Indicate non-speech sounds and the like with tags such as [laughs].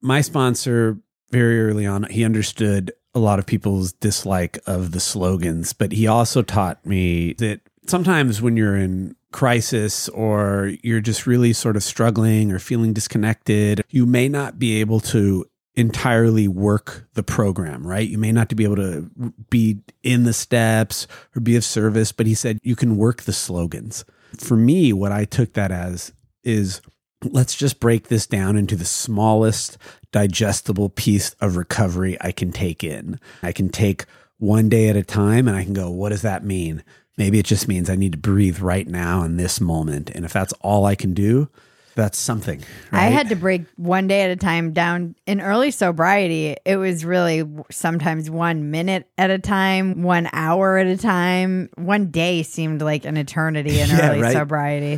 my sponsor very early on, he understood a lot of people's dislike of the slogans, but he also taught me that sometimes when you're in crisis or you're just really sort of struggling or feeling disconnected, you may not be able to entirely work the program, right? You may not be able to be in the steps or be of service, but he said you can work the slogans. For me, what I took that as is let's just break this down into the smallest digestible piece of recovery I can take in. I can take one day at a time and I can go, what does that mean? Maybe it just means I need to breathe right now in this moment. And if that's all I can do, that's something. Right? I had to break one day at a time down in early sobriety. It was really sometimes one minute at a time, one hour at a time. One day seemed like an eternity in [laughs] Yeah, early right. sobriety.